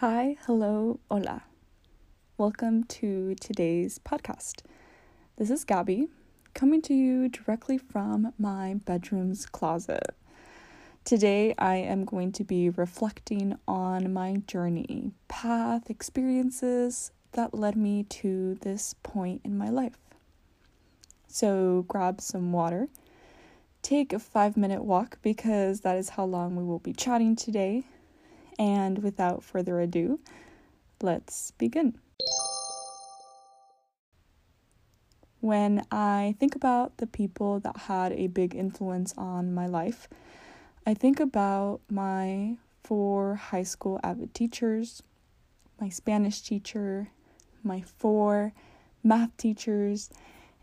Hi, hello, hola. Welcome to today's podcast. This is Gabby, coming to you directly from my bedroom's closet. Today, I am going to be reflecting on my journey, path, experiences that led me to this point in my life. So, grab some water, take a five minute walk because that is how long we will be chatting today and without further ado, let's begin. When I think about the people that had a big influence on my life, I think about my four high school AVID teachers, my Spanish teacher, my four math teachers,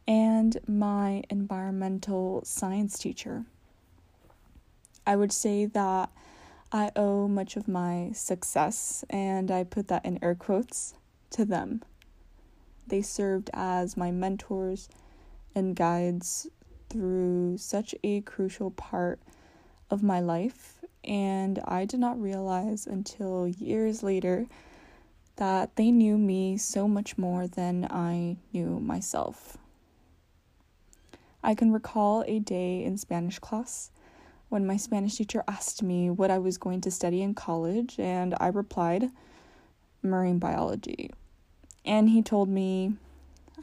and my environmental science teacher. I would say that I owe much of my success, and I put that in air quotes, to them. They served as my mentors and guides through such a crucial part of my life, and I did not realize until years later that they knew me so much more than I knew myself. I can recall a day in Spanish class when my Spanish teacher asked me what I was going to study in college, and I replied, marine biology. And he told me,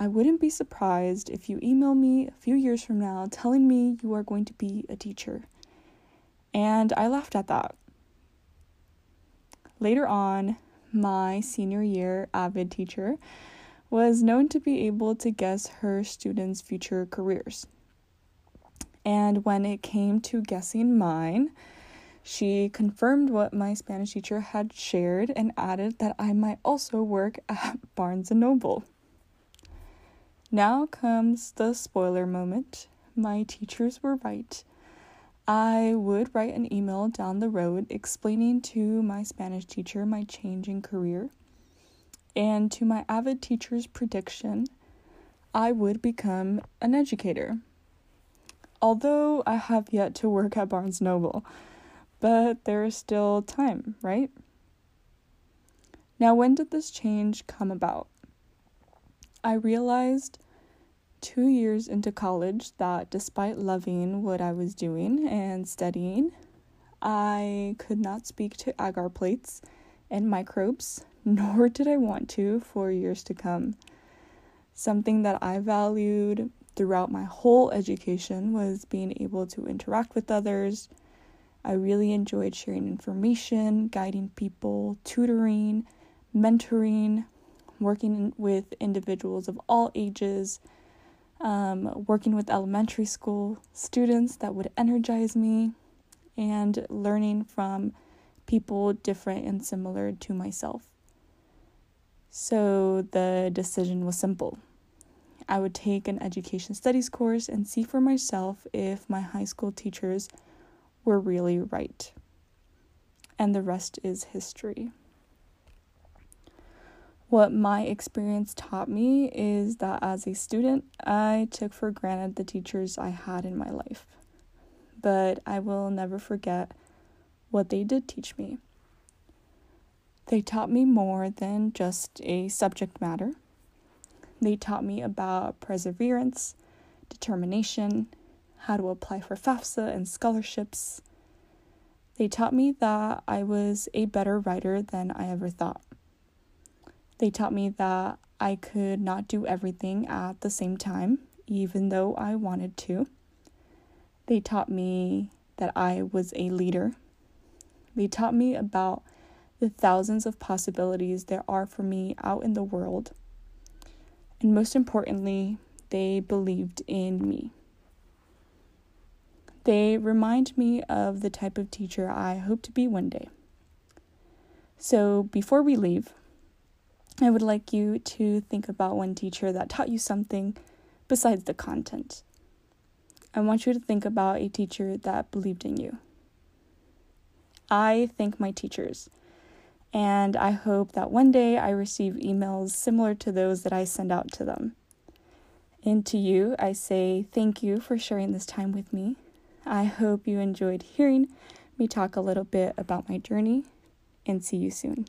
I wouldn't be surprised if you email me a few years from now telling me you are going to be a teacher. And I laughed at that. Later on, my senior year AVID teacher was known to be able to guess her students' future careers. And when it came to guessing mine, she confirmed what my Spanish teacher had shared and added that I might also work at Barnes and Noble. Now comes the spoiler moment. My teachers were right. I would write an email down the road explaining to my Spanish teacher my changing career and to my AVID teacher's prediction I would become an educator although I have yet to work at Barnes Noble, but there is still time, right? Now, when did this change come about? I realized two years into college that despite loving what I was doing and studying, I could not speak to agar plates and microbes, nor did I want to for years to come. Something that I valued throughout my whole education was being able to interact with others. I really enjoyed sharing information, guiding people, tutoring, mentoring, working with individuals of all ages, um, working with elementary school students that would energize me, and learning from people different and similar to myself. So the decision was simple. I would take an education studies course and see for myself if my high school teachers were really right. And the rest is history. What my experience taught me is that as a student, I took for granted the teachers I had in my life. But I will never forget what they did teach me. They taught me more than just a subject matter. They taught me about perseverance, determination, how to apply for FAFSA and scholarships. They taught me that I was a better writer than I ever thought. They taught me that I could not do everything at the same time, even though I wanted to. They taught me that I was a leader. They taught me about the thousands of possibilities there are for me out in the world and most importantly, they believed in me. They remind me of the type of teacher I hope to be one day. So, before we leave, I would like you to think about one teacher that taught you something besides the content. I want you to think about a teacher that believed in you. I thank my teachers and I hope that one day I receive emails similar to those that I send out to them. And to you, I say thank you for sharing this time with me. I hope you enjoyed hearing me talk a little bit about my journey, and see you soon.